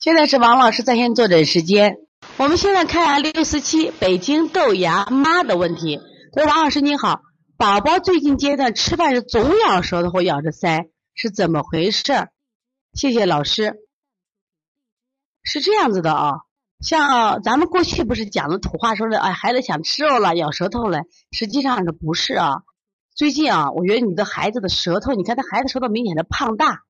现在是王老师在线坐诊时间。我们现在看下六四七北京豆芽妈的问题。说：“王老师你好，宝宝最近阶段吃饭是总咬舌头或咬着腮，是怎么回事？”谢谢老师。是这样子的啊，像咱们过去不是讲的土话说的，哎，孩子想吃肉了，咬舌头了，实际上这不是啊。最近啊，我觉得你的孩子的舌头，你看他孩子舌头明显的胖大。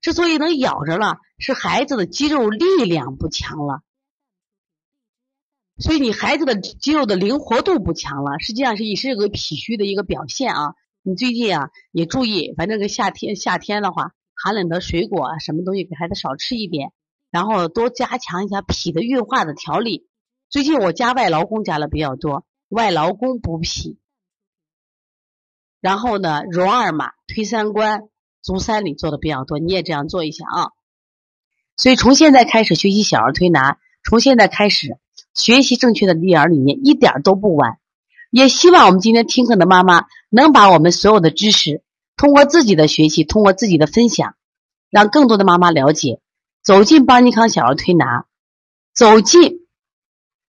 之所以能咬着了，是孩子的肌肉力量不强了，所以你孩子的肌肉的灵活度不强了，实际上是也是个脾虚的一个表现啊。你最近啊也注意，反正个夏天夏天的话，寒冷的水果啊，什么东西给孩子少吃一点，然后多加强一下脾的运化的调理。最近我加外劳宫加的比较多，外劳宫补脾，然后呢揉二马推三关。足三里做的比较多，你也这样做一下啊。所以从现在开始学习小儿推拿，从现在开始学习正确的育儿理念，一点都不晚。也希望我们今天听课的妈妈能把我们所有的知识，通过自己的学习，通过自己的分享，让更多的妈妈了解，走进邦尼康小儿推拿，走进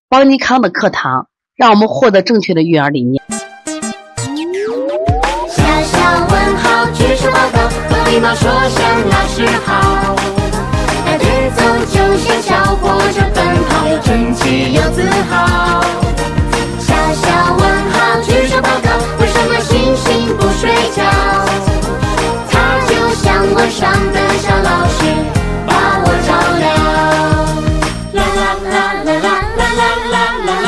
邦尼康的课堂，让我们获得正确的育儿理念。小小问号，举手报告礼貌说声老师好，那节奏就像小火车奔跑，又整齐又自豪。小小问号，举手报告，为什么星星不睡觉？它就像晚上的小老师。把我照亮。啦啦啦啦啦啦啦啦啦！